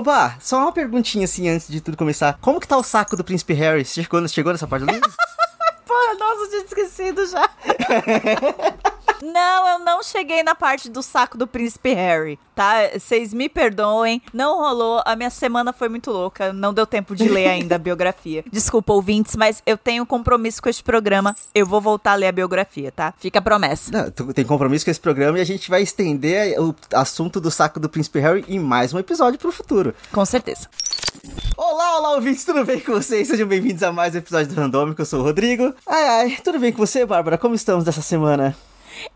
Oba, só uma perguntinha assim antes de tudo começar. Como que tá o saco do Príncipe Harry? Você chegou, chegou nessa parte do livro? Pô, nossa, eu tinha esquecido já. Não, eu não cheguei na parte do saco do príncipe Harry, tá? Vocês me perdoem, não rolou. A minha semana foi muito louca, não deu tempo de ler ainda a biografia. Desculpa, ouvintes, mas eu tenho compromisso com este programa. Eu vou voltar a ler a biografia, tá? Fica a promessa. Não, tu tem compromisso com esse programa e a gente vai estender o assunto do saco do príncipe Harry em mais um episódio pro futuro. Com certeza. Olá, olá, ouvintes, tudo bem com vocês? Sejam bem-vindos a mais um episódio do Randômico, eu sou o Rodrigo. Ai, ai, tudo bem com você, Bárbara? Como estamos dessa semana?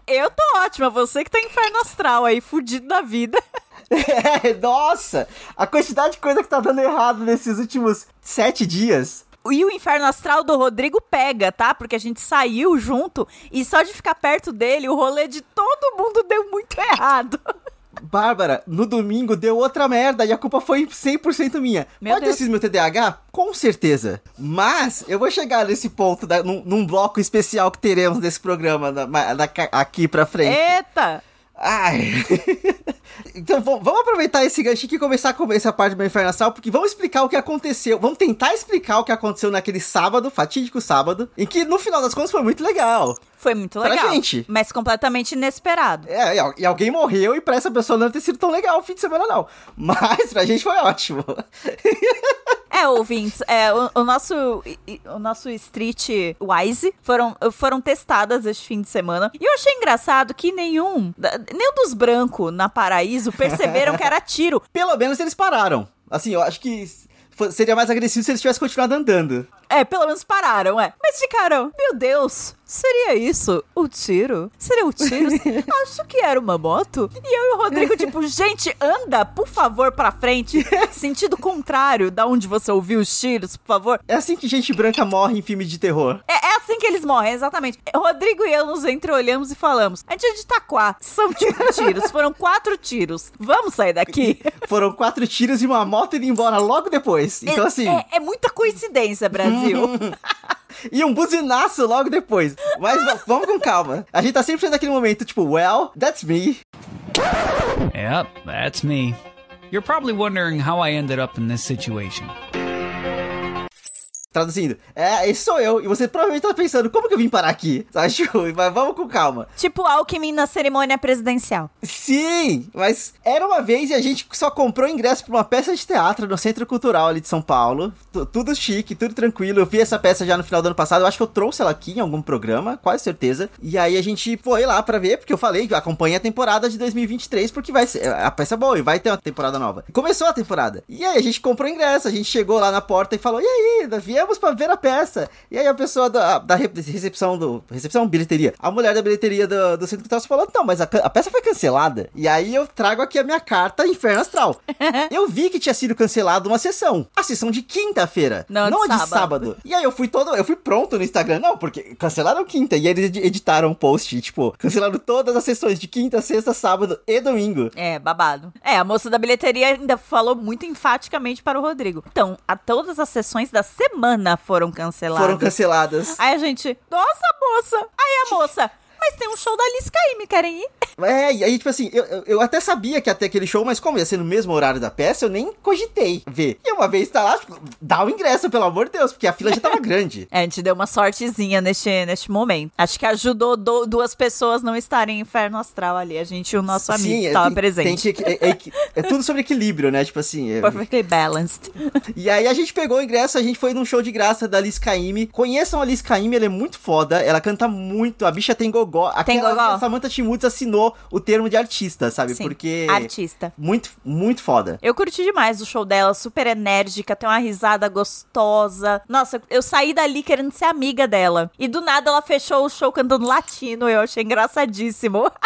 Eu tô ótima, você que tá inferno astral aí, fudido da vida. É, nossa, a quantidade de coisa que tá dando errado nesses últimos sete dias. E o inferno astral do Rodrigo pega, tá? Porque a gente saiu junto e só de ficar perto dele, o rolê de todo mundo deu muito errado. Bárbara, no domingo deu outra merda e a culpa foi 100% minha. Meu Pode Deus. ter sido meu TDAH? Com certeza. Mas eu vou chegar nesse ponto, da- num, num bloco especial que teremos nesse programa da- da- aqui pra frente. Eita! Ai. então vamos aproveitar esse ganchinho e começar com essa parte do Inferno Astral, porque vamos explicar o que aconteceu. Vamos tentar explicar o que aconteceu naquele sábado, fatídico sábado, em que no final das contas foi muito legal. Foi muito Pra legal. gente. Mas completamente inesperado. É, e e alguém morreu e pra essa pessoa não ter sido tão legal o fim de semana, não. Mas pra gente foi ótimo. É, ouvintes, é, o, o nosso, o nosso Street Wise foram, foram testadas este fim de semana. E eu achei engraçado que nenhum, nenhum dos brancos na Paraíso perceberam que era tiro. Pelo menos eles pararam. Assim, eu acho que seria mais agressivo se eles tivessem continuado andando. É, pelo menos pararam, é. Mas ficaram, meu Deus, seria isso o tiro? Seria o tiro? Acho que era uma moto. E eu e o Rodrigo, tipo, gente, anda, por favor, pra frente. Sentido contrário da onde você ouviu os tiros, por favor. É assim que gente branca morre em filme de terror. É, assim que eles morrem, exatamente. Rodrigo e eu nos entreolhamos e falamos: a gente é de Itaquá, são tipo tiros, foram quatro tiros. Vamos sair daqui. Foram quatro tiros e uma moto indo embora logo depois. Então, é, assim. É, é muita coincidência, Brasil. E um buzinaço logo depois. Mas vamos com calma. A gente tá sempre naquele momento, tipo, well, that's me. Yep, that's me. You're probably wondering how I ended up in this situation. Traduzindo, é, esse sou eu. E você provavelmente tá pensando, como que eu vim parar aqui? Sabe? Tipo, Mas vamos com calma. tipo Alckmin na cerimônia presidencial. Sim, mas era uma vez e a gente só comprou ingresso pra uma peça de teatro no Centro Cultural ali de São Paulo. Tu- tudo chique, tudo tranquilo. Eu vi essa peça já no final do ano passado. Eu acho que eu trouxe ela aqui em algum programa, quase certeza. E aí a gente foi lá pra ver, porque eu falei que acompanha a temporada de 2023, porque vai ser. A peça é boa e vai ter uma temporada nova. Começou a temporada. E aí a gente comprou ingresso, a gente chegou lá na porta e falou: E aí, nós viemos pra ver a peça. E aí a pessoa da, da re- recepção do. Recepção, bilheteria. A mulher da bilheteria do, do Centro Cultural falou: Não, mas a, a peça foi cancelada. E aí eu trago aqui a minha carta Inferno Astral. eu vi que tinha sido cancelada uma sessão. A sessão de quinta-feira. Não, de a de sábado. sábado. E aí eu fui todo. Eu fui pronto no Instagram. Não, porque cancelaram quinta. E aí eles ed- editaram um post, tipo, cancelaram todas as sessões de quinta, sexta, sábado e domingo. É, babado. É, a moça da bilheteria ainda falou muito enfaticamente para o Rodrigo. Então, a todas as sessões da semana foram canceladas. Foram canceladas. Aí a gente, nossa, moça. Aí a moça, mas tem um show da Liz Caymmi, querem ir? É, e aí, tipo assim, eu, eu- até sabia que ia ter aquele show, mas como ia ser no mesmo horário da peça, eu nem cogitei ver. E uma vez tá lá, tipo, dá o ingresso, pelo amor de Deus, porque a fila já tava grande. É, a gente deu uma sortezinha neste, neste momento. Acho que ajudou do- duas pessoas não estarem em inferno astral ali. A gente e o nosso amigo que é, tava tem- presente. tem que- é, é é tudo sobre equilíbrio, né? Tipo assim. é- Perfectly balanced. E aí a gente pegou o ingresso, a gente foi num show de graça da Liz Caymmi. Conheçam a Liz Caymmi, ela é muito foda, ela canta muito, a bicha tem gogó. Tem Aquela- gogó? A Samantha Schmutz assinou o termo de artista, sabe? Sim, Porque... artista. Muito, muito foda. Eu curti demais o show dela, super enérgica, tem uma risada gostosa. Nossa, eu saí dali querendo ser amiga dela. E do nada ela fechou o show cantando latino, eu achei engraçadíssimo.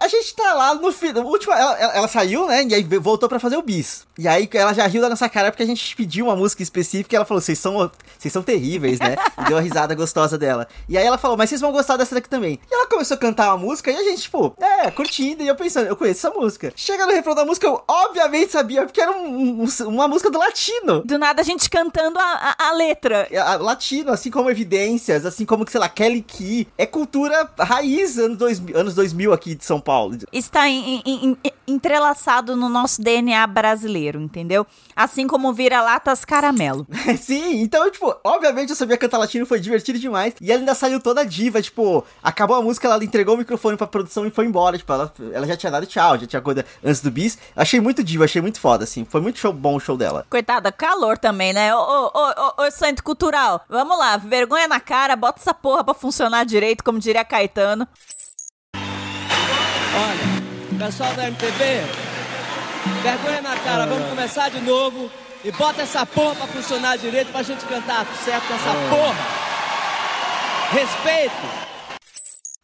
A gente tá lá no final. Última, ela, ela- ela saiu, né? E aí voltou pra fazer o bis. E aí ela já riu da nossa cara porque a gente pediu uma música específica e ela falou: vocês são, vocês são terríveis, né? E deu a risada gostosa dela. E aí ela falou: mas vocês vão gostar dessa daqui também. E ela começou a cantar uma música e a gente, tipo, é, curtindo. E eu pensando: eu conheço essa música. Chega no refrão da música, eu obviamente sabia, porque era um- um- uma música do latino. Do nada a gente cantando a, a- a letra. A- Latino, assim como evidências, assim como, sei lá, Kelly Key. É cultura raiz anos 2000, anos 2000 aqui de São Paulo. Paulo. Está em- em- em- entrelaçado no nosso DNA brasileiro, entendeu? Assim como vira-latas caramelo. Sim, então, tipo, obviamente eu sabia cantar latino, foi divertido demais. E ela ainda saiu toda diva, tipo, acabou a música, ela entregou o microfone pra produção e foi embora. Tipo, ela, ela já tinha dado tchau, já tinha coisa antes do bis. Achei muito diva, achei muito foda, assim. Foi muito show, bom o show dela. Coitada, calor também, né? Ô, ô, ô, ô, ô, centro cultural, vamos lá, vergonha na cara, bota essa porra pra funcionar direito, como diria Caetano. Olha, pessoal da MTV, vergonha na cara, vamos começar de novo e bota essa porra pra funcionar direito pra gente cantar certo com essa porra. Respeito.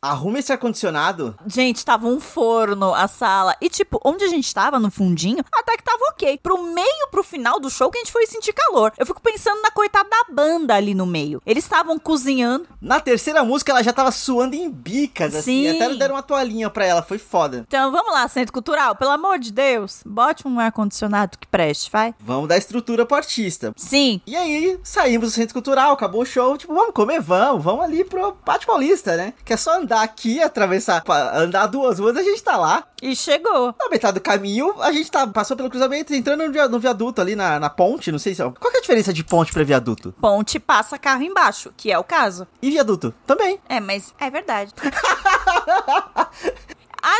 Arruma esse ar-condicionado. Gente, tava um forno a sala. E, tipo, onde a gente tava, no fundinho, até que tava ok. Pro meio, pro final do show, que a gente foi sentir calor. Eu fico pensando na coitada da banda ali no meio. Eles estavam cozinhando. Na terceira música, ela já tava suando em bicas, assim. Sim. Até deram uma toalhinha pra ela, foi foda. Então, vamos lá, Centro Cultural, pelo amor de Deus, bote um ar-condicionado que preste, vai. Vamos dar estrutura pro artista. Sim, E aí, saímos do centro cultural, acabou o show, tipo, vamos comer, vamos, vamos ali pro Pátio Paulista, né? Que é só andar aqui, atravessar, andar duas ruas, a gente tá lá. e chegou. Na metade do caminho, a gente tá, passou pelo cruzamento, entrando no, via- no viaduto ali na, na ponte, não sei se... Qual que é a diferença de ponte pra viaduto? Ponte passa carro embaixo, que é o caso. E viaduto? Também. É, mas é verdade.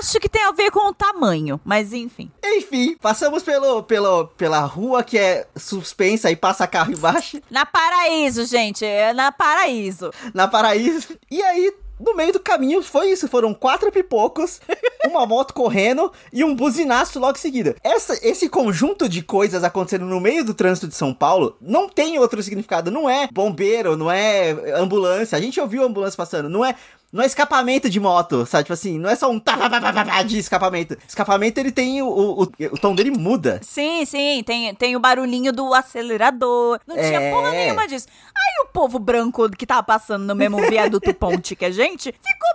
Acho que tem a ver com o tamanho, mas enfim. Enfim, passamos pelo, pelo, pela rua que é suspensa e passa carro embaixo, Na Paraíso, gente, é na Paraíso. na Paraíso. E aí, no meio do caminho, foi isso. Foram quatro pipocos, uma moto correndo e um buzinaço logo em seguida. Essa, esse conjunto de coisas acontecendo no meio do trânsito de São Paulo não tem outro significado. Não é bombeiro, não é ambulância. A gente ouviu a ambulância passando. Não é... Não é escapamento de moto, sabe? Tipo assim, não é só um tá, tá, tá, tá, de escapamento. Escapamento, ele tem o, o, o tom dele muda. Sim, sim, tem, tem o barulhinho do acelerador. Não tinha É. porra nenhuma disso. Aí o povo branco que tava passando no mesmo viaduto ponte que a gente ficou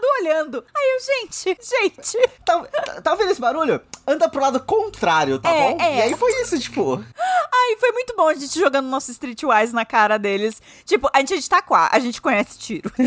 parado olhando. Aí eu, gente, gente. Tá, tá, tá ouvindo esse barulho? Anda pro lado contrário, tá É, bom? é. E aí foi isso, tipo. Ai, foi muito bom a gente jogando nosso Streetwise na cara deles. Tipo, a gente é de a gente conhece tiro.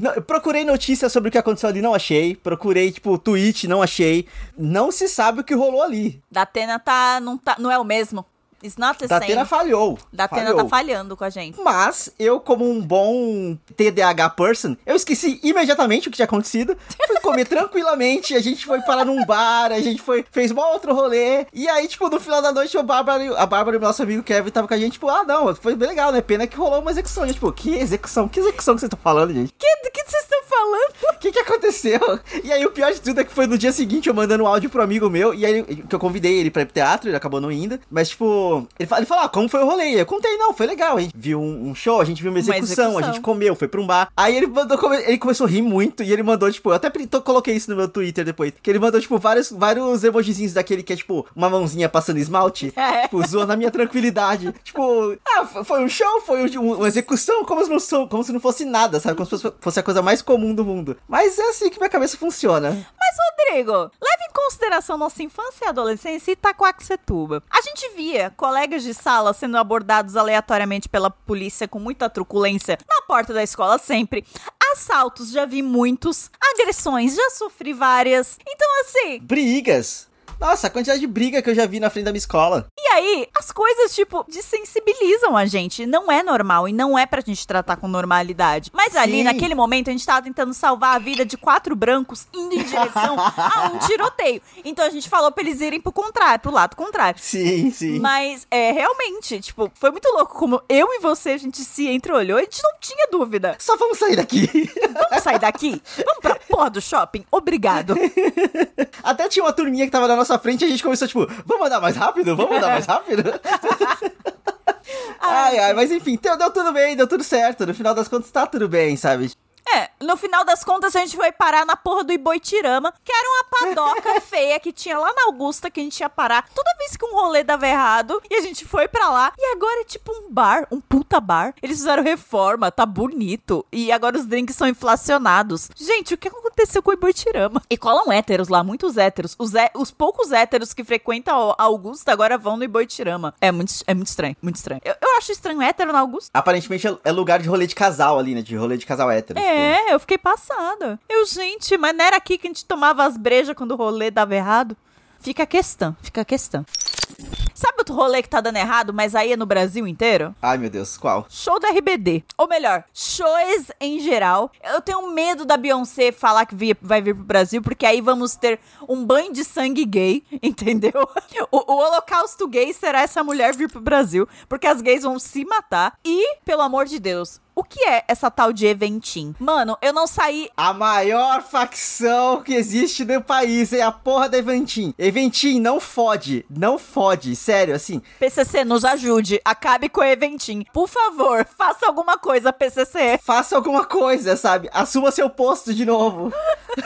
Não, procurei notícias sobre o que aconteceu ali, não achei. Procurei, tipo, tweet, não achei. Não se sabe o que rolou ali. Datena tá não, tá. não é o mesmo. It's not the Datena same. falhou. Datena falhou. tá falhando com a gente. Mas, eu, como um bom TDAH person, eu esqueci imediatamente o que tinha acontecido. Fui comer tranquilamente, a gente foi parar num bar, a gente foi, fez um outro rolê. E aí, tipo, no final da noite, o Bárbara, a Bárbara e o nosso amigo Kevin tava com a gente, tipo, ah, não, foi bem legal, né? Pena que rolou uma execução. E, tipo, que execução? Que execução que vocês estão falando, gente? Que, que vocês estão falando? O que que aconteceu? E aí o pior de tudo é que foi no dia seguinte eu mandando um áudio pro amigo meu, e aí que eu convidei ele pra ir pro teatro, ele acabou não indo. Mas, tipo, ele, fala- ele falou, ah, como foi o rolê? Eu contei, não, foi legal. A gente viu um, um show, a gente viu uma execução, execução. a gente comeu, foi pra um bar. Aí ele mandou, ele começou a rir muito, e ele mandou, tipo, eu até coloquei isso no meu Twitter depois, que ele mandou, tipo, vários, vários emojizinhos daquele que é, tipo, uma mãozinha passando esmalte, É. tipo, zoando a minha tranquilidade. Tipo, ah, foi um show, foi um- uma execução, como se não, sou- como se não fosse nada, sabe? Como se fosse a coisa mais comum do mundo. Mas é assim que minha cabeça funciona. Mas, Rodrigo, leve em consideração nossa infância e adolescência e Itacoaxetuba. A gente via colegas de sala sendo abordados aleatoriamente pela polícia com muita truculência na porta da escola sempre. Assaltos, já vi muitos. Agressões, já sofri várias. Então, assim, Brigas. Nossa, a quantidade de briga que eu já vi na frente da minha escola. E aí, as coisas, tipo, desensibilizam a gente. Não é normal e não é pra gente tratar com normalidade. Mas ali, Sim. naquele momento, a gente tava tentando salvar a vida de quatro brancos indo em direção a um tiroteio. Então a gente falou pra eles irem pro contrário, pro lado contrário. Sim, sim. Mas, é, realmente, tipo, foi muito louco como eu e você, a gente se entreolhou e a gente não tinha dúvida. Só vamos sair daqui. Vamos sair daqui? Vamos pra porra do shopping? Obrigado. Até tinha uma turminha que tava na nossa frente e a gente começou, tipo, vamos andar mais rápido? Vamos andar mais rápido? ai, ai, mas enfim, deu, deu tudo bem, deu tudo certo. No final das contas, tá tudo bem, sabe? É, no final das contas a gente foi parar na porra do Iboitirama, que era uma padoca feia que tinha lá na Augusta que a gente ia parar toda vez que um rolê dava errado. E a gente foi pra lá. E agora é tipo um bar, um puta bar. Eles fizeram reforma, tá bonito. E agora os drinks são inflacionados. Gente, o que aconteceu com o Iboitirama? E colam héteros lá, muitos héteros. Os, hé- os poucos héteros que frequentam a Augusta agora vão no Iboitirama. É muito, é muito estranho, muito estranho. Eu, eu acho estranho hétero na Augusta. Aparentemente é- é lugar de rolê de casal ali, né? De rolê de casal hétero. É, É, eu fiquei passada. Eu, gente, mas não era aqui que a gente tomava as brejas quando o rolê dava errado? Fica a questão, fica a questão. Sabe outro rolê que tá dando errado, mas aí é no Brasil inteiro? Ai, meu Deus, qual? Show da RBD. Ou melhor, shows em geral. Eu tenho medo da Beyoncé falar que vai vir pro Brasil, porque aí vamos ter um banho de sangue gay, entendeu? O, o holocausto gay será essa mulher vir pro Brasil, porque as gays vão se matar. E, pelo amor de Deus, o que é essa tal de eventim? Mano, eu não saí A maior facção que existe no país é a porra da Eventim. Eventim, não fode. Não fode. Sério, assim. PCC, nos ajude. Acabe com o eventim. Por favor, faça alguma coisa, PCC. Faça alguma coisa, sabe? Assuma seu posto de novo.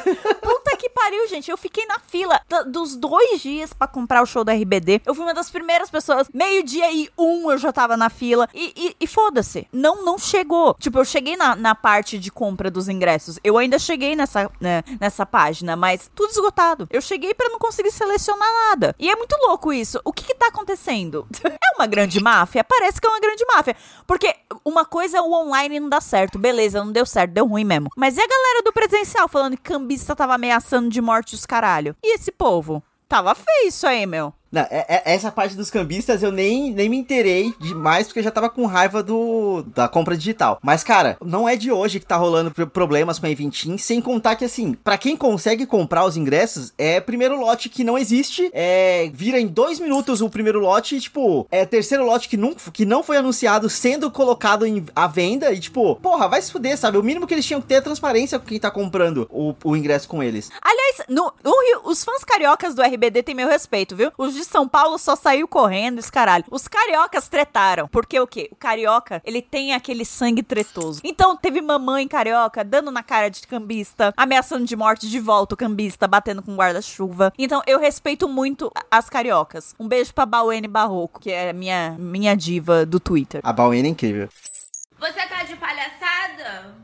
Que pariu, gente. Eu fiquei na fila dos dois dias pra comprar o show da RBD. Eu fui uma das primeiras pessoas. Meio-dia e um eu já tava na fila. E, e- e foda-se. Não, não chegou. Tipo, eu cheguei na, na parte de compra dos ingressos. Eu ainda cheguei nessa, né, nessa página, mas tudo esgotado. Eu cheguei pra não conseguir selecionar nada. E é muito louco isso. O que que tá acontecendo? É uma grande máfia? Parece que é uma grande máfia. Porque uma coisa é o online não dá certo. Beleza, não deu certo, deu ruim mesmo. Mas e a galera do presencial falando que cambista tava ameaçando de morte os caralho? E esse povo? Tava feio isso aí, meu. Não, é- é- essa parte dos cambistas eu nem, nem me interei demais, porque eu já tava com raiva do da compra digital. Mas, cara, não é de hoje que tá rolando pro- problemas com a Eventim, sem contar que, assim, pra quem consegue comprar os ingressos, é primeiro lote que não existe, é vira em dois minutos o primeiro lote, e, tipo, é terceiro lote que não, que não foi anunciado sendo colocado em, à venda, e, tipo, porra, vai se fuder, sabe? O mínimo que eles tinham que ter é transparência com quem tá comprando o, o ingresso com eles. Aliás, no, no Rio, os fãs cariocas do RBD têm meu respeito, viu? Os de São Paulo só saiu correndo, esse caralho. Os cariocas tretaram. Porque o quê? O carioca, ele tem aquele sangue tretoso. Então, teve mamãe carioca dando na cara de cambista, ameaçando de morte de volta o cambista, batendo com guarda-chuva. Então, eu respeito muito as cariocas. Um beijo pra Bauene Barroco, que é minha, minha diva do Twitter. A Bauena é incrível. Você tá de palhaçada?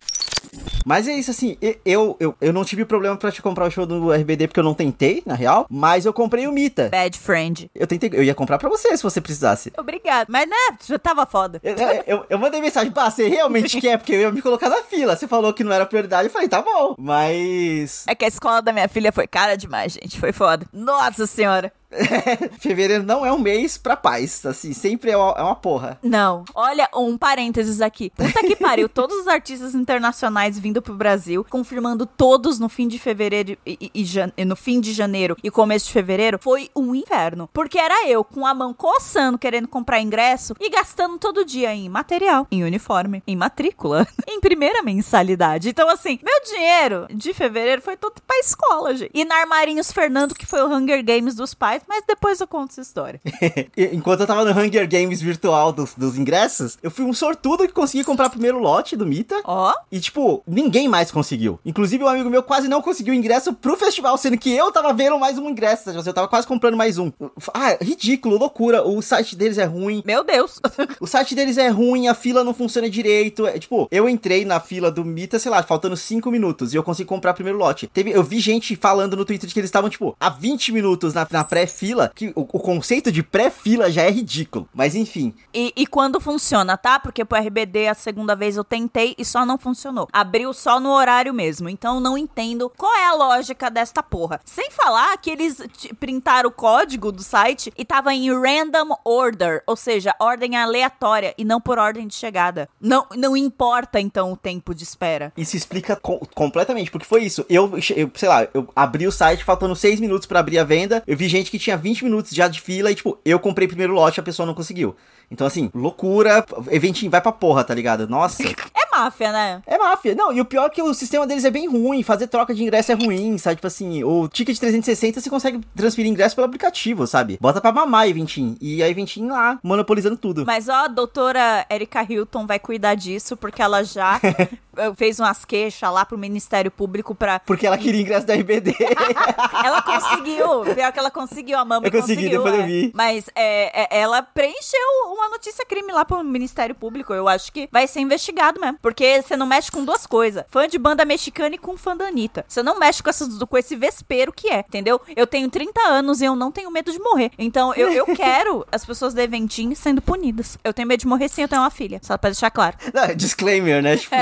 Mas é isso, assim, eu, eu, eu não tive problema pra te comprar o show do RBD porque eu não tentei, na real, mas eu comprei o Mita. Bad friend. Eu tentei, eu ia comprar pra você se você precisasse. Obrigado. Mas, né, já tava foda. Eu, eu, eu mandei mensagem, pá, você realmente quer? Porque eu ia me colocar na fila. Você falou que não era prioridade, eu falei, tá bom. Mas. É que a escola da minha filha foi cara demais, gente. Foi foda. Nossa senhora. Fevereiro não é um mês pra paz. Assim, sempre é uma, é uma porra. Não. Olha, um parênteses aqui. Puta que pariu. Todos os artistas internacionais vindo pro Brasil, confirmando todos no fim de fevereiro e, e- e no fim de janeiro e começo de fevereiro, foi um inferno. Porque era eu com a mão coçando, querendo comprar ingresso e gastando todo dia em material, em uniforme, em matrícula, em primeira mensalidade. Então, assim, meu dinheiro de fevereiro foi todo pra escola, gente. E na Armarinhos Fernando, que foi o Hunger Games dos pais, mas depois eu conto essa história. Enquanto eu tava no Hunger Games virtual dos, dos ingressos, eu fui um sortudo que consegui comprar o primeiro lote do Mita. Ó. E, tipo, ninguém mais conseguiu. Inclusive, um amigo meu quase não conseguiu ingresso pro festival, sendo que eu tava vendo mais um ingresso. Eu tava quase comprando mais um. Ah, ridículo, loucura. O site deles é ruim. Meu Deus. O site deles é ruim, a fila não funciona direito. É, tipo, eu entrei na fila do Mita, sei lá, faltando 5 minutos e eu consegui comprar o primeiro lote. Teve, eu vi gente falando no Twitter de que eles estavam, tipo, há 20 minutos na, na pré-fila, que o, o conceito de pré-fila já é ridículo. Mas enfim, E, e quando funciona, tá? Porque pro RBD a segunda vez eu tentei e só não funcionou. Abriu só no horário mesmo. Então não entendo qual é a lógica desta porra. Sem falar que eles printaram o código do site e tava em random order, ou seja, ordem aleatória e não por ordem de chegada. Não, não importa então o tempo de espera. isso explica co- completamente, porque foi isso. Eu, eu, sei lá, eu abri o site faltando 6 minutos pra abrir a venda. Eu vi gente que tinha 20 minutos já de fila e, tipo, eu comprei primeiro lote a pessoa não conseguiu. Então, assim, loucura. Eventinho, vai pra porra, tá ligado? Nossa. É máfia, né? É máfia. Não, e o pior é que o sistema deles é bem ruim. Fazer troca de ingresso é ruim, sabe? Tipo assim, o ticket 360 você consegue transferir ingresso pelo aplicativo, sabe? Bota pra mamar Eventim. E a Eventim lá, monopolizando tudo. Mas ó, a doutora Erika Hilton vai cuidar disso, porque ela já fez umas queixas lá pro Ministério Público pra. Porque ela queria ingresso da RBD. Ela conseguiu, pior que ela conseguiu, a mama Eu consegui, conseguiu. depois eu é. vi. Mas é, é, ela preencheu uma notícia crime lá pro Ministério Público. Eu acho que vai ser investigado mesmo. Porque você não mexe com duas coisas: fã de banda mexicana e com fã da Anitta. Você não mexe com, essas, com esse vespeiro que é, entendeu? Eu tenho 30 anos e eu não tenho medo de morrer. Então eu, eu quero as pessoas da Eventim sendo punidas. Eu tenho medo de morrer sim, eu tenho uma filha. Só pra deixar claro. Não, disclaimer, né? Tipo,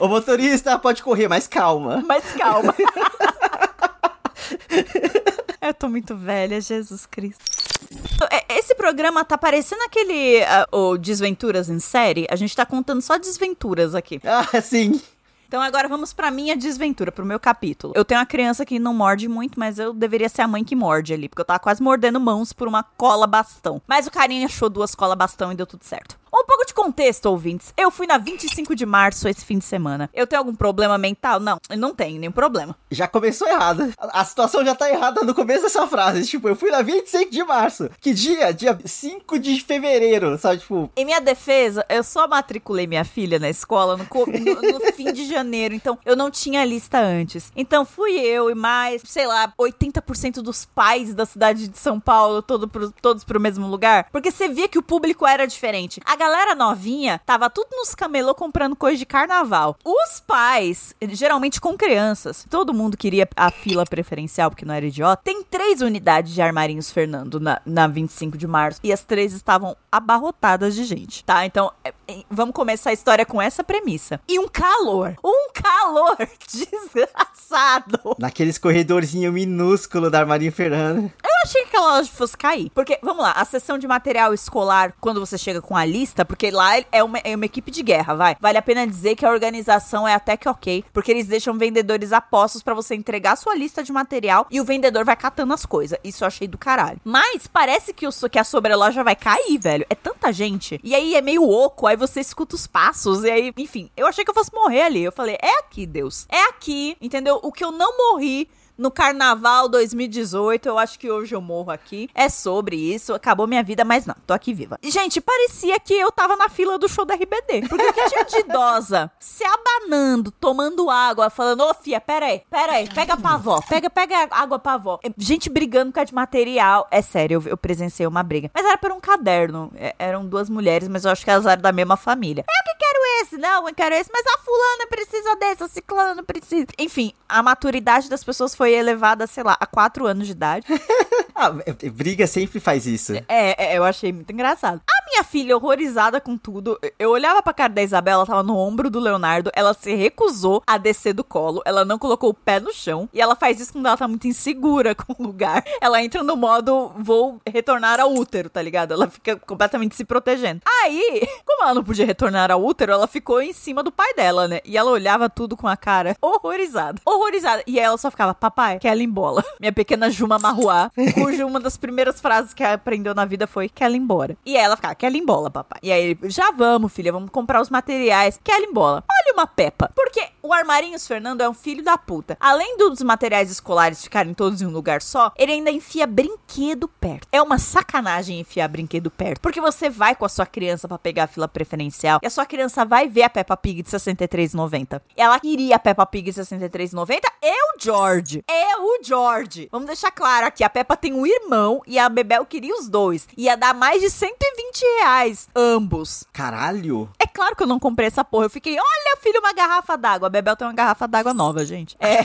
Ô motorista, pode correr, mas calma. Mas calma. Eu tô muito velha, Jesus Cristo. É, Esse programa tá parecendo aquele ah, o Desventuras em série. A gente tá contando só desventuras aqui. Ah, sim. Então agora vamos pra minha desventura, pro meu capítulo. Eu tenho uma criança que não morde muito, mas eu deveria ser a mãe que morde ali, porque eu tava quase mordendo mãos por uma cola bastão. Mas o carinha achou duas cola bastão e deu tudo certo. Um pouco de contexto, ouvintes. Eu fui na 25 de março esse fim de semana. Eu tenho algum problema mental? Não, eu não tenho nenhum problema. Já começou errada. A situação já tá errada no começo dessa frase. Tipo, eu fui na 25 de março. Que dia? Dia 5 de fevereiro, sabe? Tipo, Em minha defesa, eu só matriculei minha filha na escola no, no- no fim de janeiro, então eu não tinha lista antes. Então fui eu e mais, sei lá, 80% dos pais da cidade de São Paulo, todo pro- todos pro mesmo lugar. Porque você via que o público era diferente. A galera novinha tava tudo nos camelô comprando coisa de carnaval. Os pais, geralmente com crianças, todo mundo queria a fila preferencial porque não era idiota. Tem três unidades de armarinhos Fernando na, na 25 de março e as três estavam abarrotadas de gente, tá? Então, é, vamos começar a história com essa premissa. E um calor, um calor desgraçado. naqueles corredorzinho minúsculo da Marinha Fernanda. Eu achei que aquela loja fosse cair. Porque, vamos lá, a seção de material escolar, quando você chega com a lista, porque lá é uma, é uma equipe de guerra, vai. Vale a pena dizer que a organização é até que ok, porque eles deixam vendedores apostos pra você entregar sua lista de material e o vendedor vai catando as coisas. Isso eu achei do caralho. Mas parece que, o, que a sobreloja vai cair, velho. É tanta gente. E aí é meio oco, aí você escuta os passos, e aí, enfim, eu achei que eu fosse morrer ali. Eu falei, é aqui, Deus. É aqui, entendeu? O que eu não morri no Carnaval 2018, eu acho que hoje eu morro aqui. É sobre isso, acabou minha vida, mas não, tô aqui viva. Gente, parecia que eu tava na fila do show da RBD. Porque o que tinha de idosa se abanando, tomando água, falando, ô fia, pera aí, pera aí, pega pra avó, pega, pega água pra avó. É, Gente brigando por causa de material. É sério, eu, eu presenciei uma briga. Mas era por um caderno. É, eram duas mulheres, mas eu acho que elas eram da mesma família. Eu que quero esse, não, eu quero esse, mas a fulana precisa desse, a ciclana precisa. Enfim, a maturidade das pessoas foi elevada, sei lá, a quatro anos de idade. Ah, é- é- briga sempre faz isso. É, é, eu achei muito engraçado. A minha filha, horrorizada com tudo, eu olhava pra cara da Isabela, ela tava no ombro do Leonardo, ela se recusou a descer do colo, ela não colocou o pé no chão, e ela faz isso quando ela tá muito insegura com o lugar. Ela entra no modo vou retornar ao útero, tá ligado? Ela fica completamente se protegendo. Aí, como ela não podia retornar ao útero, ela ficou em cima do pai dela, né? E ela olhava tudo com a cara horrorizada. Horrorizada. E ela só ficava, papai, ir embora. Minha pequena Juma Marruá, cuja uma das primeiras frases que ela aprendeu na vida foi, ir embora. E ela ficava, ir embora, papai. E aí ele, já vamos, filha, vamos comprar os materiais. Ir embora. Olha uma Peppa. Porque o Armarinhos Fernando é um filho da puta. Além dos materiais escolares ficarem todos em um lugar só, ele ainda enfia brinquedo perto. É uma sacanagem enfiar brinquedo perto. Porque você vai com a sua criança pra pegar a fila preferencial e a sua criança vai ver a Peppa Pig de 63,90. Ela queria a Peppa Pig de 63,90 e o George. É o George. Vamos deixar claro aqui, a Peppa tem um irmão e a Bebel queria os dois. Ia dar mais de 120 reais, ambos. Caralho. É claro que eu não comprei essa porra. Eu fiquei, olha, filho, uma garrafa d'água. A Bebel tem uma garrafa d'água nova, gente. É.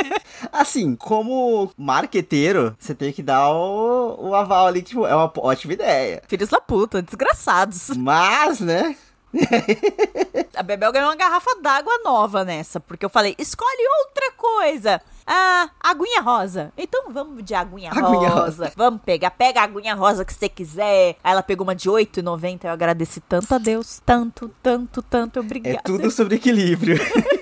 Assim, como marqueteiro, você tem que dar o, o aval ali, tipo, é uma ótima ideia. Filhos da puta, desgraçados. Mas, né? A Bebel ganhou uma garrafa d'água nova nessa, porque eu falei, escolhe outra coisa. Ah, aguinha rosa. Então vamos de aguinha, Aguinha rosa. rosa. Vamos pegar, pega a aguinha rosa que você quiser. Aí ela pegou uma de R$ 8,90. Eu agradeci tanto a Deus. Tanto, tanto, tanto. Obrigada. É tudo sobre equilíbrio.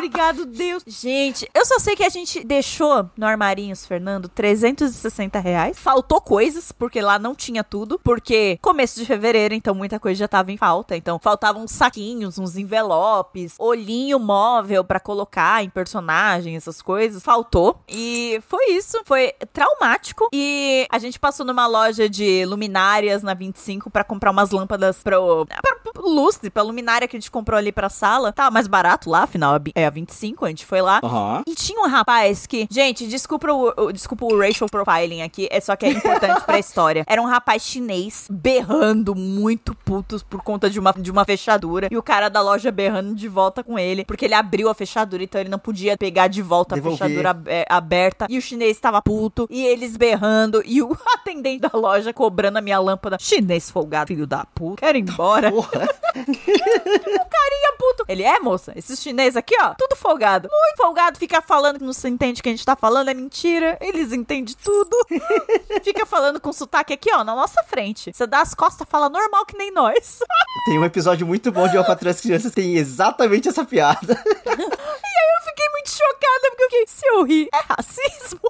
Obrigado, Deus. Gente, eu só sei que a gente deixou no Armarinhos, Fernando, 360 reais. Faltou coisas, porque lá não tinha tudo. Porque começo de fevereiro, então muita coisa já tava em falta. Então faltavam uns saquinhos, uns envelopes, olhinho móvel pra colocar em personagem, essas coisas. Faltou. E foi isso. Foi traumático. E a gente passou numa loja de luminárias na 25 pra comprar umas lâmpadas pro, pro lustre, pra luminária que a gente comprou ali pra sala. Tava mais barato lá, afinal é a 25 25, a gente foi lá. Aham. E tinha um rapaz que, gente, desculpa o, o- desculpa o racial profiling aqui, é só que é importante pra história. Era um rapaz chinês berrando muito putos por conta de uma, de uma fechadura. E o cara da loja berrando de volta com ele, porque ele abriu a fechadura, então ele não podia pegar de volta Devolver. a fechadura é, aberta. E o chinês tava puto, e eles berrando, e o atendente da loja cobrando a minha lâmpada. Chinês folgado, filho da puta, quero ir embora. Porra. carinha puto. Ele é, moça? Esses chineses aqui, ó, tudo folgado. Muito folgado, fica falando que não se entende o que a gente tá falando, é mentira. Eles entendem tudo. fica falando com sotaque aqui, ó, na nossa frente. Você dá as costas, fala normal que nem nós. Tem um episódio muito bom de Uma Patrulha das Crianças que tem exatamente essa piada. Eu fiquei muito chocada, porque eu fiquei, se eu rir, é racismo?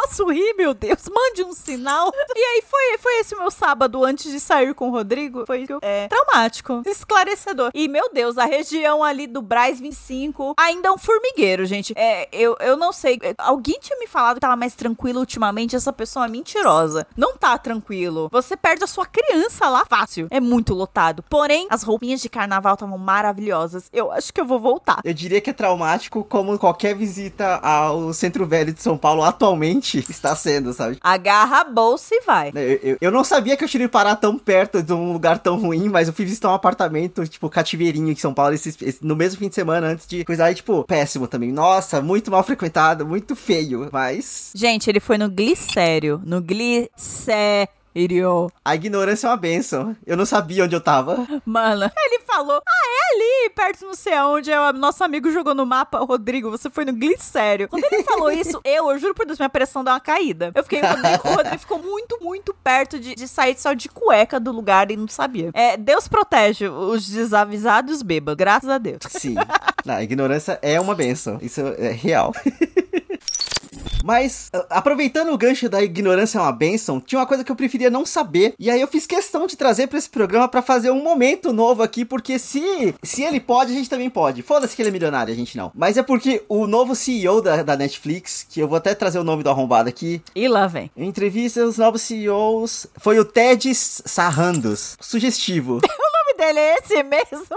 Posso rir, meu Deus? Mande um sinal. E aí foi, foi esse meu sábado antes de sair com o Rodrigo. Foi. É, traumático, esclarecedor. E, meu Deus, a região ali do Braz 25 ainda é um formigueiro, gente. É, eu, eu não sei. é, Alguém tinha me falado que tava mais tranquilo ultimamente. Essa pessoa é mentirosa. Não tá tranquilo. Você perde a sua criança lá fácil. É muito lotado. Porém, as roupinhas de carnaval estavam maravilhosas. Eu acho que eu vou voltar. Eu diria que é traumático como qualquer visita ao Centro Velho de São Paulo atualmente está sendo, sabe? Agarra a bolsa e vai. Eu, eu, eu não sabia que eu tinha ido parar tão perto de um lugar tão ruim, mas eu fui visitar um apartamento, tipo, cativeirinho em São Paulo esse- esse- no mesmo fim de semana antes de coisar, e, tipo, péssimo também. Nossa, muito mal frequentado, muito feio, mas Gente, ele foi no glicério. No glicério. A ignorância é uma benção. Eu não sabia onde eu tava. Mano, ele falou: Ah, é ali, perto não sei aonde. É, o nosso amigo jogou no mapa. Rodrigo, você foi no glicério. Quando ele falou isso, eu, eu juro por Deus, minha pressão deu uma caída. Eu fiquei, o Rodrigo, o Rodrigo ficou muito, muito perto de, de sair só de cueca do lugar e não sabia. É, Deus protege os desavisados os bêbados, graças a Deus. Sim. Não, a ignorância é uma benção. Isso é real. Mas, aproveitando o gancho da ignorância é uma benção, tinha uma coisa que eu preferia não saber. E aí eu fiz questão de trazer pra esse programa pra fazer um momento novo aqui, porque se, se ele pode, a gente também pode. Foda-se que ele é milionário, a gente não. Mas é porque o novo CEO da, da Netflix, que eu vou até trazer o nome do arrombado aqui, E lá vem. em entrevista os novos CEOs, foi o Ted Sarandos. Sugestivo. O nome dele é esse mesmo?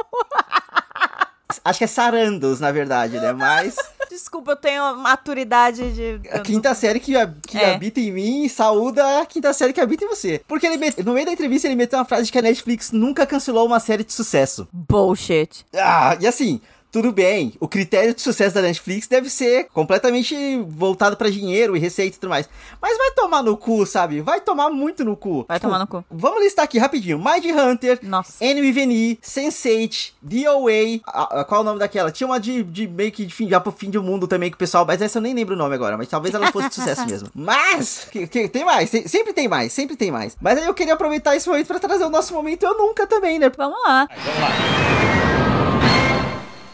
Acho que é Sarandos, na verdade, né? Mas. Desculpa, eu tenho maturidade de. A quinta série que, que É. habita em mim saúda a quinta série que habita em você. Porque ele met- no meio da entrevista ele meteu uma frase de que a Netflix nunca cancelou uma série de sucesso. Bullshit. Ah, e assim, tudo bem, o critério de sucesso da Netflix deve ser completamente voltado pra dinheiro e receita e tudo mais. Mas vai tomar no cu, sabe? Vai tomar muito no cu. Vai tomar no cu. Vamos listar aqui rapidinho. Mind Hunter, Nossa. NVNI, Sense8, DOA, a- a- qual é o nome daquela? Tinha uma de, de meio que de fim, já pro fim do mundo também que o pessoal, mas essa eu nem lembro o nome agora, mas talvez ela fosse de sucesso mesmo. Mas, que- que- tem mais, tem- sempre tem mais, sempre tem mais. Mas aí eu queria aproveitar esse momento pra trazer o nosso momento Eu Nunca também, né? Vamos lá.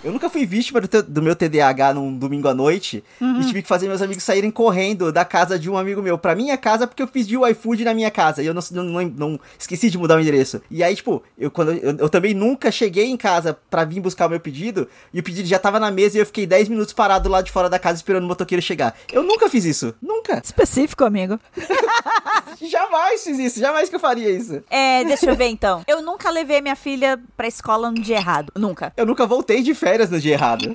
Eu nunca fui vítima do, do meu TDAH num domingo à noite e tive que fazer meus amigos saírem correndo da casa de um amigo meu pra minha casa porque eu pedi o iFood na minha casa e eu não, não, não- não- esqueci de mudar o endereço. E aí, tipo, eu, quando, eu, eu também nunca cheguei em casa pra vir buscar o meu pedido e o pedido já tava na mesa e eu fiquei 10 minutos parado lá de fora da casa esperando o motoqueiro chegar. Eu nunca fiz isso. Nunca. Específico, amigo. Jamais fiz isso. Jamais que eu faria isso. É, deixa eu ver então. Eu nunca levei minha filha pra escola no dia errado. Nunca. Eu nunca voltei de férias no dia errado.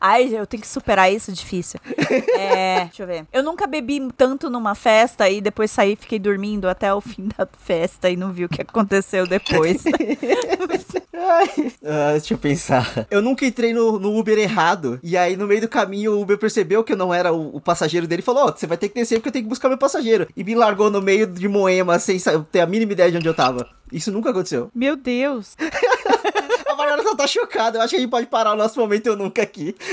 Ai, eu tenho que superar isso, difícil. É, deixa eu ver. Eu nunca bebi tanto numa festa e depois saí e fiquei dormindo até o fim da festa e não vi o que aconteceu depois. Ai, ah, deixa eu pensar. Eu nunca entrei no, no Uber errado. E aí, no meio do caminho, o Uber percebeu que eu não era o, o passageiro dele e falou: Ó, você vai ter que descer porque eu tenho que buscar meu passageiro. E me largou no meio de Moema sem ter a mínima ideia de onde eu tava. Isso nunca aconteceu. Meu Deus. A Bárbara só tá chocada. Eu acho que a gente pode parar o nosso momento eu nunca aqui.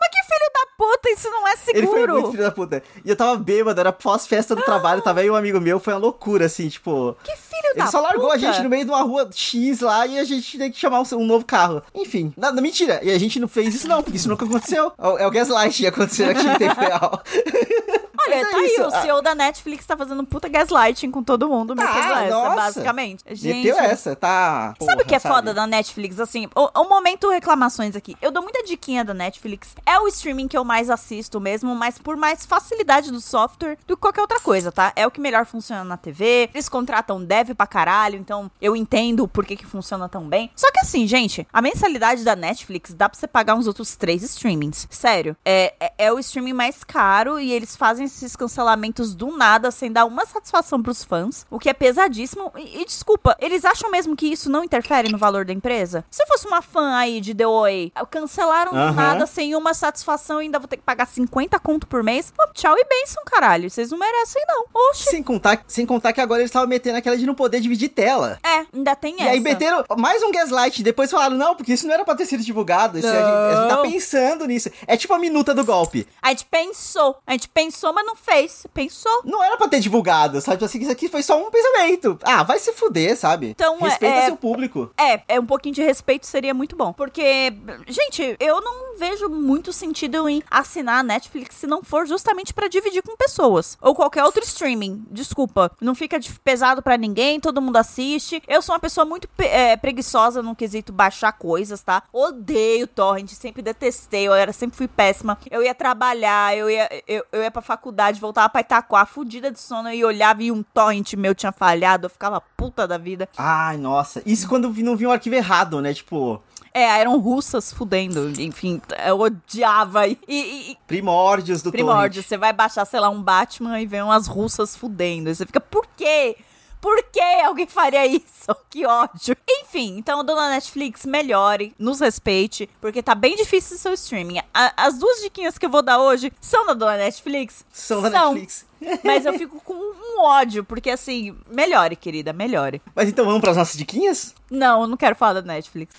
Mas que filho da puta, isso não é Ele foi muito seguro. filho da puta. E eu tava bêbado, era pós-festa do trabalho, tava aí um amigo meu, foi uma loucura, assim, tipo. Que filho da Ele só largou puta. a gente no meio de uma rua X lá e a gente tem que chamar um, um novo carro. Enfim, nada, mentira. E a gente não fez isso não, porque isso nunca aconteceu. É o, é o gaslight que aconteceu aqui em tempo real. Olha, Mas é tá aí, isso, o CEO da Netflix tá fazendo puta gaslighting com todo mundo, essa, Tá, nossa. basicamente. Gente, Meteu essa, tá. Sabe o que é porra, foda da Netflix? Assim, o, o momento reclamações aqui. Eu dou muita diquinha da Netflix. É o streaming que eu mais assisto mesmo, mas por mais facilidade do software do que qualquer outra coisa, tá? É o que melhor funciona na TV. Eles contratam dev pra caralho, então eu entendo por que, que funciona tão bem. Só que assim, gente, a mensalidade da Netflix dá pra você pagar uns outros três streamings. Sério. É, é, é o streaming mais caro e eles fazem esses cancelamentos do nada sem dar uma satisfação pros fãs, o que é pesadíssimo. E, e desculpa, eles acham mesmo que isso não interfere no valor da empresa? Se eu fosse uma fã aí de The Oi, cancelaram do Aham. nada sem uma satisfação e ainda vou ter que pagar 50 conto por mês, pô, tchau e benção, caralho. Vocês não merecem, não. Oxi. Sem contar, sem contar que agora eles estavam metendo aquela de não poder dividir tela. É, ainda tem E essa. aí meteram mais um gaslight, depois falaram, não, porque isso não era pra ter sido divulgado. Isso a, gente, a gente tá pensando nisso. É tipo a minuta do golpe. A gente pensou. A gente pensou, mas não fez. Pensou. Não era pra ter divulgado, sabe? Tipo Assim, isso aqui foi só um pensamento. Ah, vai se fuder, sabe? Então, é- Respeita é- seu público. É, é um pouquinho de respeito seria muito bom. Porque, gente, eu não vejo muito sentido em assinar a Netflix se não for justamente pra dividir com pessoas. Ou qualquer outro streaming. Desculpa. Não fica pesado pra ninguém, todo mundo assiste. Eu sou uma pessoa muito é, preguiçosa no quesito baixar coisas, tá? Odeio torrent, sempre detestei, eu era, sempre fui péssima. Eu ia trabalhar, eu ia, eu, eu ia pra faculdade, voltava pra Itaquá, fudida de sono, e olhava e um torrent meu tinha falhado, eu ficava puta da vida. Ai, nossa. Isso quando vi- não vi um arquivo errado, né? Tipo, É, eram russas fudendo, enfim, eu odiava. E, e- primórdios do primórdio, torrent. você vai baixar, sei lá, um Batman e vem umas russas fudendo. E você fica, por quê? Por que alguém faria isso? Que ódio. Enfim, então, dona Netflix, melhore, nos respeite, porque tá bem difícil o seu streaming. A- as duas diquinhas que eu vou dar hoje são da dona Netflix? São da Netflix. Mas eu fico com um ódio, porque assim, melhore, querida, melhore. Mas então vamos pras nossas diquinhas? Não, eu não quero falar da Netflix.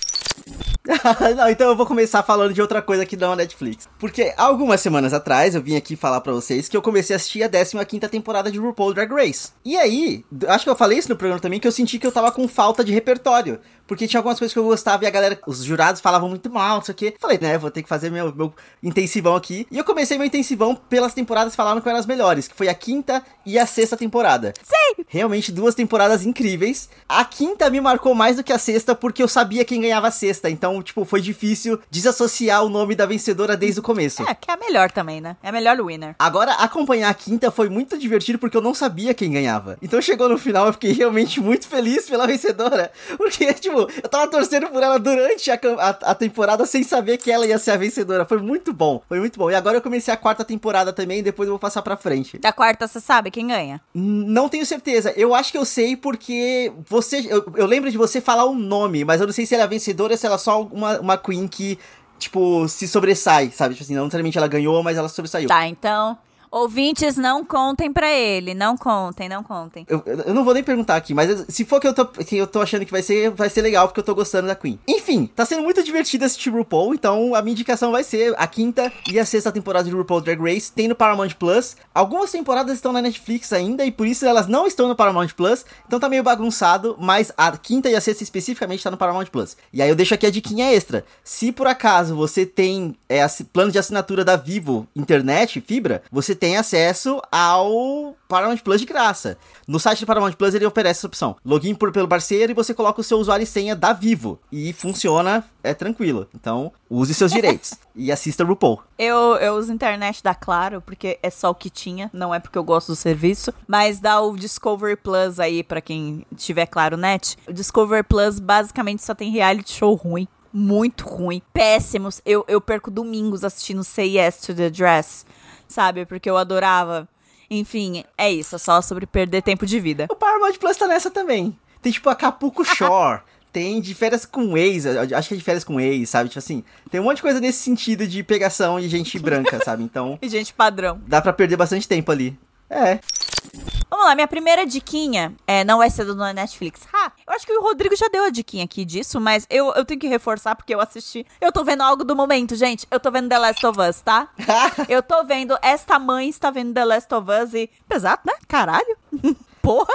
não, então eu vou começar falando de outra coisa que não é Netflix. Porque algumas semanas atrás eu vim aqui falar pra vocês que eu comecei a assistir a 15ª temporada de RuPaul Drag Race. E aí, acho que eu falei isso no programa também, que eu senti que eu tava com falta de repertório. Porque tinha algumas coisas que eu gostava e a galera, os jurados falavam muito mal, não sei o quê. Falei, né, vou ter que fazer meu, meu intensivão aqui. E eu comecei meu intensivão pelas temporadas que falaram que eram as melhores, que foi a quinta e a sexta temporada. Sim! Realmente duas temporadas incríveis. A quinta me marcou mais do que a sexta, porque eu sabia quem ganhava a sexta. Então, tipo, foi difícil desassociar o nome da vencedora desde o começo. É, que é a melhor também, né? É a melhor winner. Agora, acompanhar a quinta foi muito divertido porque eu não sabia quem ganhava. Então chegou no final, eu fiquei realmente muito feliz pela vencedora. Porque, tipo, eu tava torcendo por ela durante a, a, a temporada sem saber que ela ia ser a vencedora. Foi muito bom, foi muito bom. E agora eu comecei a quarta temporada também, depois eu vou passar pra frente. Da quarta, você sabe quem ganha? Não tenho certeza. Eu acho que eu sei porque você. Eu, eu lembro de você falar um nome, mas eu não sei se ela é vencedora ou se ela é só uma, uma Queen que, tipo, se sobressai, sabe? Tipo assim, não necessariamente ela ganhou, mas ela sobressaiu. Tá, então. Ouvintes, não contem pra ele. Não contem, não contem. Eu, eu não vou nem perguntar aqui, mas se for que eu, tô, que eu tô achando que vai ser, vai ser legal, porque eu tô gostando da Queen. Enfim, tá sendo muito divertido assistir RuPaul, então a minha indicação vai ser a quinta e a sexta temporada de RuPaul Drag Race, tem no Paramount Plus. Algumas temporadas estão na Netflix ainda, e por isso elas não estão no Paramount Plus, então tá meio bagunçado, mas a quinta e a sexta especificamente tá no Paramount Plus. E aí eu deixo aqui a diquinha extra. Se por acaso você tem é, plano de assinatura da Vivo Internet, fibra, você tem acesso ao Paramount Plus de graça. No site do Paramount Plus ele oferece essa opção. Login por, pelo parceiro e você coloca o seu usuário e senha da Vivo. E funciona, é tranquilo. Então, use seus direitos. e assista RuPaul. Eu, eu uso internet da Claro, porque é só o que tinha, não é porque eu gosto do serviço. Mas dá o Discovery Plus aí pra quem tiver Claro Net. O Discovery Plus basicamente só tem reality show ruim. Muito ruim. Péssimos. Eu, eu perco domingos assistindo Say Yes to the Dress, sabe? Porque eu adorava. Enfim, é isso. É só sobre perder tempo de vida. O Paramount Plus tá nessa também. Tem tipo Acapulco Shore. Tem de férias com ex, acho que é de férias com ex, sabe? Tipo assim, tem um monte de coisa nesse sentido de pegação e gente branca, sabe? Então, E gente padrão. dá pra perder bastante tempo ali. É. Vamos lá, minha primeira diquinha é, não vai ser do Netflix. Ha, eu acho que o Rodrigo já deu a diquinha aqui disso, mas eu, eu tenho que reforçar porque eu assisti. Eu tô vendo algo do momento, gente. Eu tô vendo The Last of Us, tá? eu tô vendo. Esta mãe está vendo The Last of Us e. Pesado, né? Caralho. Porra.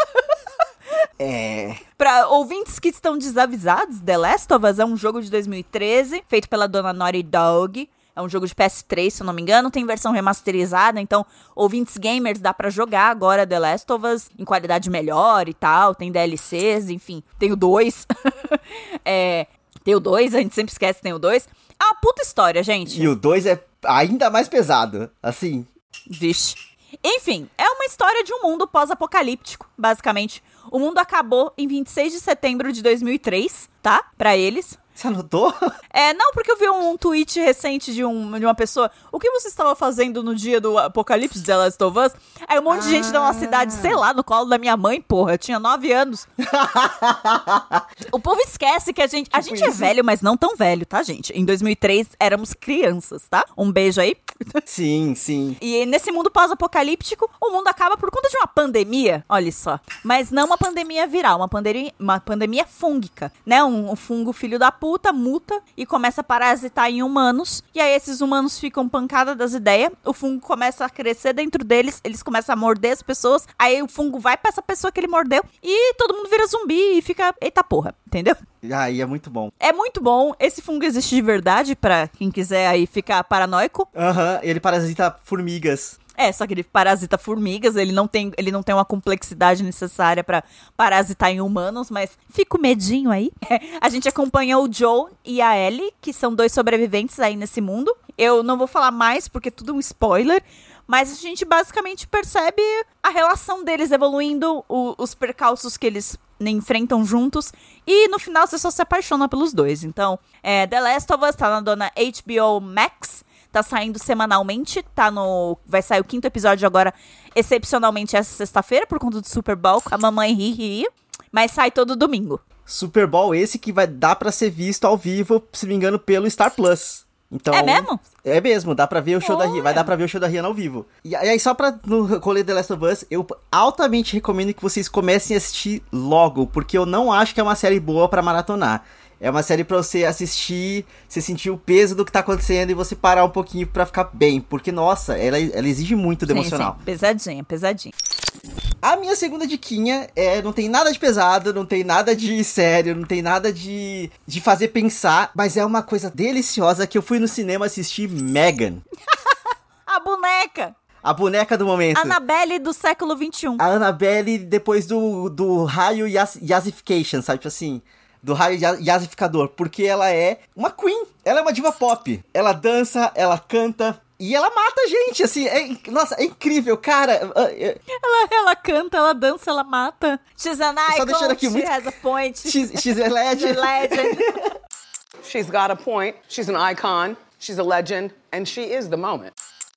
É. Pra ouvintes que estão desavisados, The Last of Us é um jogo de 2013, feito pela dona Naughty Dog. É um jogo de PS3, se eu não me engano, tem versão remasterizada, então ouvintes gamers dá pra jogar agora The Last of Us em qualidade melhor e tal, tem DLCs, enfim, tem o 2. é, tem o 2, a gente sempre esquece que tem o 2. É uma puta história, gente. E o 2 é ainda mais pesado. Assim, Vixe. Enfim, é uma história de um mundo pós-apocalíptico, basicamente. O mundo acabou em 26 de setembro de 2003, tá? Pra eles. Você anotou? É, não, porque eu vi um, tweet recente de, um, de uma pessoa. O que você estava fazendo no dia do apocalipse de The Last of Us? Aí um monte de gente da nossa cidade, sei lá, no colo da minha mãe, porra. Eu tinha nove anos. o povo esquece que a gente. A gente é isso. velho, mas não tão velho, tá, gente? Em 2003 éramos crianças, tá? Um beijo aí. Sim, sim. E nesse mundo pós-apocalíptico, o mundo acaba por conta de uma pandemia, olha só. Mas não uma pandemia viral, uma pandemia, uma pandemia fúngica, né? Um, um fungo filho da puta muta e começa a parasitar em humanos. E aí esses humanos ficam pancada das ideias, o fungo começa a crescer dentro deles, eles começam a morder as pessoas, aí o fungo vai pra essa pessoa que ele mordeu e todo mundo vira zumbi e fica, eita porra, entendeu? Aí é muito bom. É muito bom, esse fungo existe de verdade, pra quem quiser aí ficar paranoico. Aham, ele parasita formigas. É, só que ele parasita formigas, ele não tem, ele não tem uma complexidade necessária pra parasitar em humanos, mas fica o medinho aí. a gente acompanha o Joe e a Ellie, que são dois sobreviventes aí nesse mundo. Eu não vou falar mais porque é tudo um spoiler, mas a gente basicamente percebe a relação deles evoluindo, o- os percalços que eles enfrentam juntos e no final você só se apaixona pelos dois. Então, é, The Last of Us tá na dona HBO Max. Tá saindo semanalmente, tá no. Vai sair o quinto episódio agora, excepcionalmente essa sexta-feira, por conta do Super Bowl, com a mamãe ri, ri. Mas sai todo domingo. Super Bowl esse que vai dar pra ser visto ao vivo, se não me engano, pelo Star Plus. Então, É mesmo? É mesmo, dá pra ver o show da Rihanna, vai dar pra ver o show da Rihanna ao vivo. E aí, só pra no rolê The Last of Us, eu altamente recomendo que vocês comecem a assistir logo, porque eu não acho que é uma série boa pra maratonar. É uma série pra você assistir, você sentir o peso do que tá acontecendo e você parar um pouquinho pra ficar bem, porque nossa, ela, ela exige muito do Sim, emocional. sim, pesadinha, pesadinha. A minha segunda diquinha é não tem nada de pesado, não tem nada de sério, não tem nada de, de fazer pensar, mas é uma coisa deliciosa que eu fui no cinema assistir Megan, A boneca! a boneca do momento. Annabelle do século XXI. A Annabelle depois do, do raio yas, Yazification, sabe? Tipo assim, do raio ya- Yazificador, porque ela é uma queen, ela é uma diva pop. Ela dança, ela canta e ela mata a gente, assim, é, nossa, é incrível, cara. Ela, ela canta, ela dança, ela mata. She's an só icon, deixando aqui she muito- has a point. She's, she's a legend. legend. She's got a point. She's an icon. She's a legend. And she is the moment.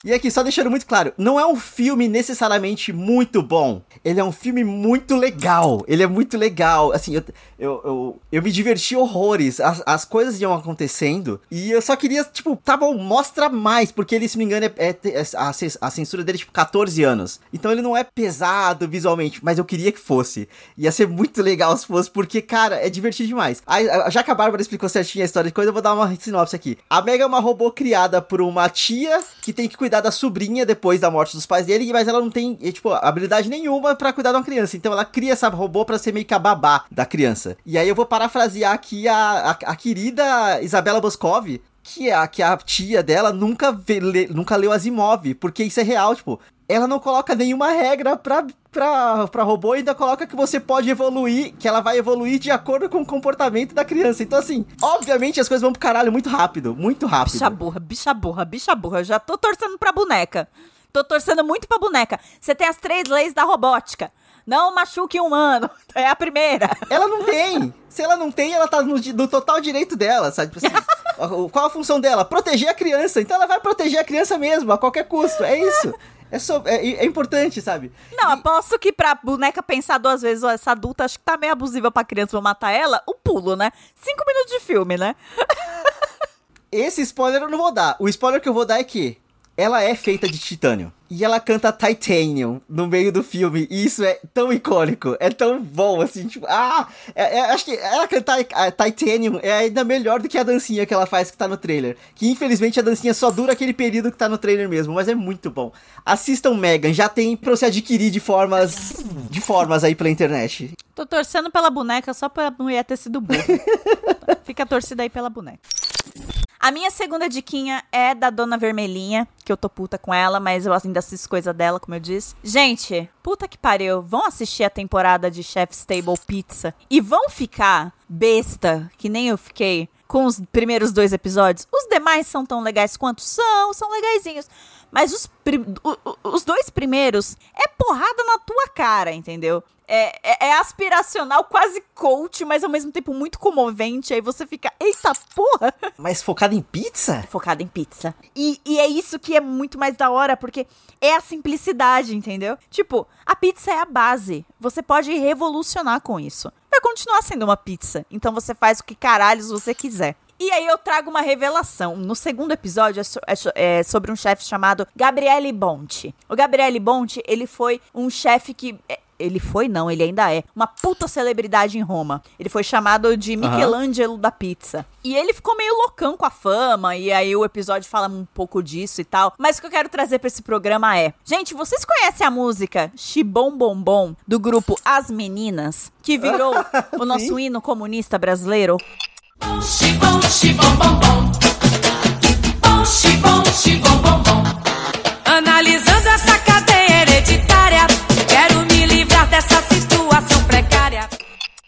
E aqui, só deixando muito claro, não é um filme necessariamente muito bom. Ele é um filme muito legal. Ele é muito legal. Assim, eu, eu, eu, eu me diverti horrores. As, as coisas iam acontecendo. E eu só queria, tipo, tá bom, mostra mais. Porque ele, se me engano, é, é- é- a, cens- a censura dele é tipo 14 anos. Então ele não é pesado visualmente. Mas eu queria que fosse. Ia ser muito legal se fosse, porque, cara, é divertido demais. Aí, já que a Bárbara explicou certinho a história de coisa, eu vou dar uma sinopse aqui. A Mega é uma robô criada por uma tia que tem que cuidar da sobrinha depois da morte dos pais dele, mas ela não tem, tipo, habilidade nenhuma pra cuidar de uma criança. Então ela cria essa robô pra ser meio que a babá da criança. E aí eu vou parafrasear aqui a, a, a querida Isabela Boscov, que é a, que a tia dela nunca, vê, lê- nunca leu Asimov, porque isso é real, tipo, ela não coloca nenhuma regra pra, pra, pra robô e ainda coloca que você pode evoluir, que ela vai evoluir de acordo com o comportamento da criança. Então, assim, obviamente as coisas vão pro caralho muito rápido, muito rápido. Bicha burra, bicha burra, bicha burra. Já tô torcendo pra boneca. Tô torcendo muito pra boneca. Você tem as três leis da robótica. Não machuque um humano. É a primeira. Ela não tem. Se ela não tem, ela tá no, no total direito dela, sabe? Tipo assim, qual a função dela? Proteger a criança. Então ela vai proteger a criança mesmo, a qualquer custo. É isso. É, só, é, é importante, sabe? Não, aposto que pra boneca pensar duas vezes, ó, essa adulta acho que tá meio abusiva pra criança, vou matar ela, o pulo, né? Cinco minutos de filme, né? Esse spoiler eu não vou dar. O spoiler que eu vou dar é que ela é feita de titânio. E ela canta Titanium no meio do filme. E isso é tão icônico, é tão bom, assim, tipo, ah, é, é, acho que ela cantar a Titanium é ainda melhor do que a dancinha que ela faz que tá no trailer. Que infelizmente a dancinha só dura aquele período que tá no trailer mesmo, mas é muito bom. Assistam Megan, já tem pra você adquirir de formas, de formas aí pela internet. Tô torcendo pela boneca só pra mulher ter sido burra. Fica a torcida aí pela boneca. A minha segunda diquinha é da Dona Vermelhinha, que eu tô puta com ela, mas eu ainda assisto coisa dela, como eu disse. Gente, puta que pariu, vão assistir a temporada de Chef's Table Pizza e vão ficar besta, que nem eu fiquei, com os primeiros dois episódios. Os demais são tão legais quanto são, são legaisinhos. Mas os, os dois primeiros é porrada na tua cara, entendeu? É, é, é, aspiracional, quase coach, mas ao mesmo tempo muito comovente. Aí você fica, eita porra! Mas focado em pizza? Focado em pizza. E, e é isso que é muito mais da hora, porque é a simplicidade, entendeu? Tipo, a pizza é a base. Você pode revolucionar com isso. Vai continuar sendo uma pizza. Então você faz o que caralhos você quiser. E aí eu trago uma revelação. No segundo episódio é, so, é, é sobre um chefe chamado Gabriele Bonte. O Gabriele Bonte, ele foi um chefe que é, ele foi, não, ele ainda é. Uma puta celebridade em Roma. Ele foi chamado de Michelangelo uhum. da pizza. E ele ficou meio loucão com a fama, e aí o episódio fala um pouco disso e tal. Mas o que eu quero trazer pra esse programa é: Gente, vocês conhecem a música Xibom Bom Bom do grupo As Meninas? Que virou o nosso hino comunista brasileiro? Xibom, xibom, bom, bom. Bom, xibom, xibom, bom, bom. Analisando essa dessa situação precária.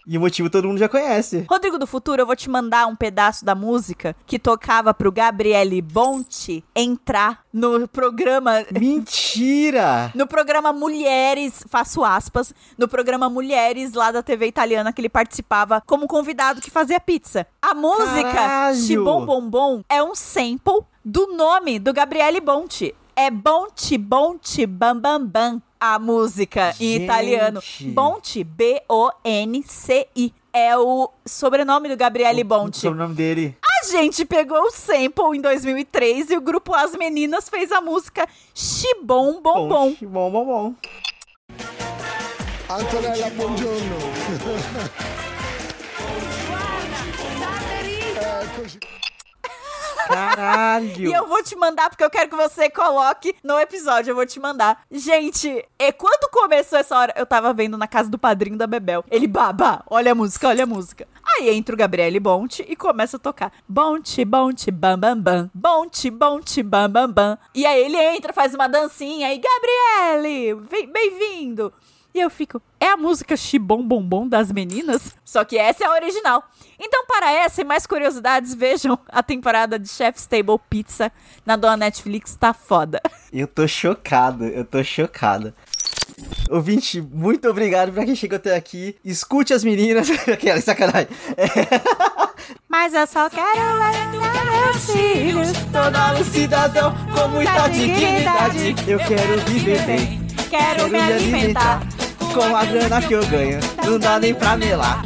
E o motivo todo mundo já conhece. Rodrigo do Futuro, eu vou te mandar um pedaço da música que tocava pro Gabriele Bonte entrar no programa. Mentira! no programa Mulheres, faço aspas, no programa Mulheres lá da TV italiana que ele participava como convidado que fazia pizza. A música Chibom Bom Bom é um sample do nome do Gabriele Bonte. É Bonte Bonte Bam Bam Bam a música Gente. em italiano. Bonte, B-O-N-C-I. É o sobrenome do Gabriele Bonte. O sobrenome dele. A gente pegou o sample em 2003 e o grupo As Meninas fez a música Chibom Bom Bom. Chibom Bom Bom. Antonella, buongiorno. Caralho! e eu vou te mandar, porque eu quero que você coloque no episódio. Eu vou te mandar. Gente, e quando começou essa hora, eu tava vendo na casa do padrinho da Bebel. Ele, babá, olha a música, olha a música. Aí entra o Gabriele Bonte e começa a tocar. Bonte, bonte, bam, bam, bam. Bonte, bonte, bam, bam, bam. E aí ele entra, faz uma dancinha e Gabriele, bem-vindo. E eu fico, é a música Xibom Bombom das meninas? Só que essa é a original. Então, para essa e mais curiosidades, vejam a temporada de Chef's Table Pizza na dona Netflix, tá foda. Eu tô chocado, eu tô chocado. Ouvinte, muito obrigado pra quem chegou até aqui. Escute as meninas. Aquela sacanagem. É. Mas eu só quero educar meus filhos. Todo cidadão com muita dignidade. Eu quero viver bem. Quero me alimentar com a grana que eu ganho, não dá nem pra melar.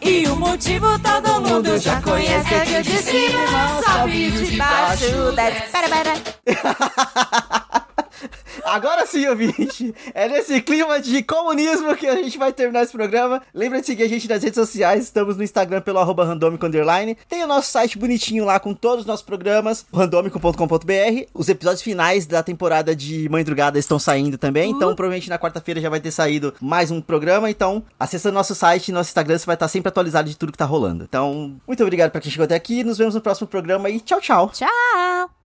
E o motivo todo mundo já conhece é que de cima sobe de baixo, desce. Pera, pera. Agora sim, ouvinte. É nesse clima de comunismo que a gente vai terminar esse programa. Lembra de seguir a gente nas redes sociais. Estamos no Instagram pelo arroba randômico underline. Tem o nosso site bonitinho lá com todos os nossos programas, randômico.com.br. Os episódios finais da temporada de Mãe Drugada estão saindo também. Então, uh. provavelmente na quarta-feira já vai ter saído mais um programa. Então, acessando nosso site e nosso Instagram, você vai estar sempre atualizado de tudo que tá rolando. Então, muito obrigado pra quem chegou até aqui. Nos vemos no próximo programa e tchau, tchau. Tchau.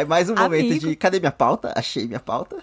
Aí mais um momento Amigo. de cadê minha pauta? Achei minha pauta.